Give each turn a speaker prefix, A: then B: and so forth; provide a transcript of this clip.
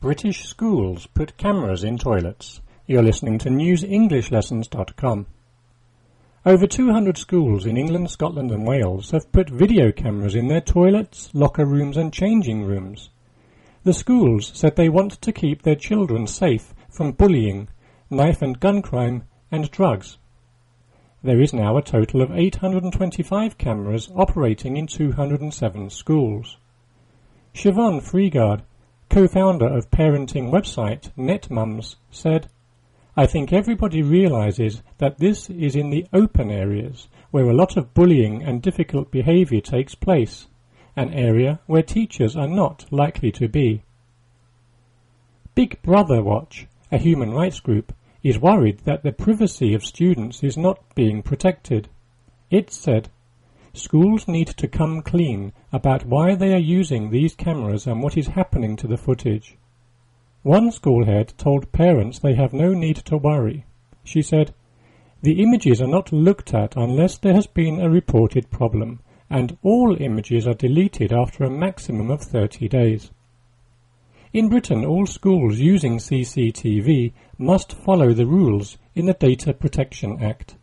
A: British schools put cameras in toilets. You're listening to newsenglish.lessons.com. Over 200 schools in England, Scotland and Wales have put video cameras in their toilets, locker rooms and changing rooms. The schools said they want to keep their children safe from bullying, knife and gun crime and drugs. There is now a total of 825 cameras operating in 207 schools. Siobhan Freegard, co-founder of parenting website NetMums, said, I think everybody realizes that this is in the open areas where a lot of bullying and difficult behavior takes place, an area where teachers are not likely to be. Big Brother Watch, a human rights group, is worried that the privacy of students is not being protected. It said, Schools need to come clean about why they are using these cameras and what is happening to the footage. One school head told parents they have no need to worry. She said, The images are not looked at unless there has been a reported problem, and all images are deleted after a maximum of 30 days. In Britain, all schools using CCTV must follow the rules in the Data Protection Act.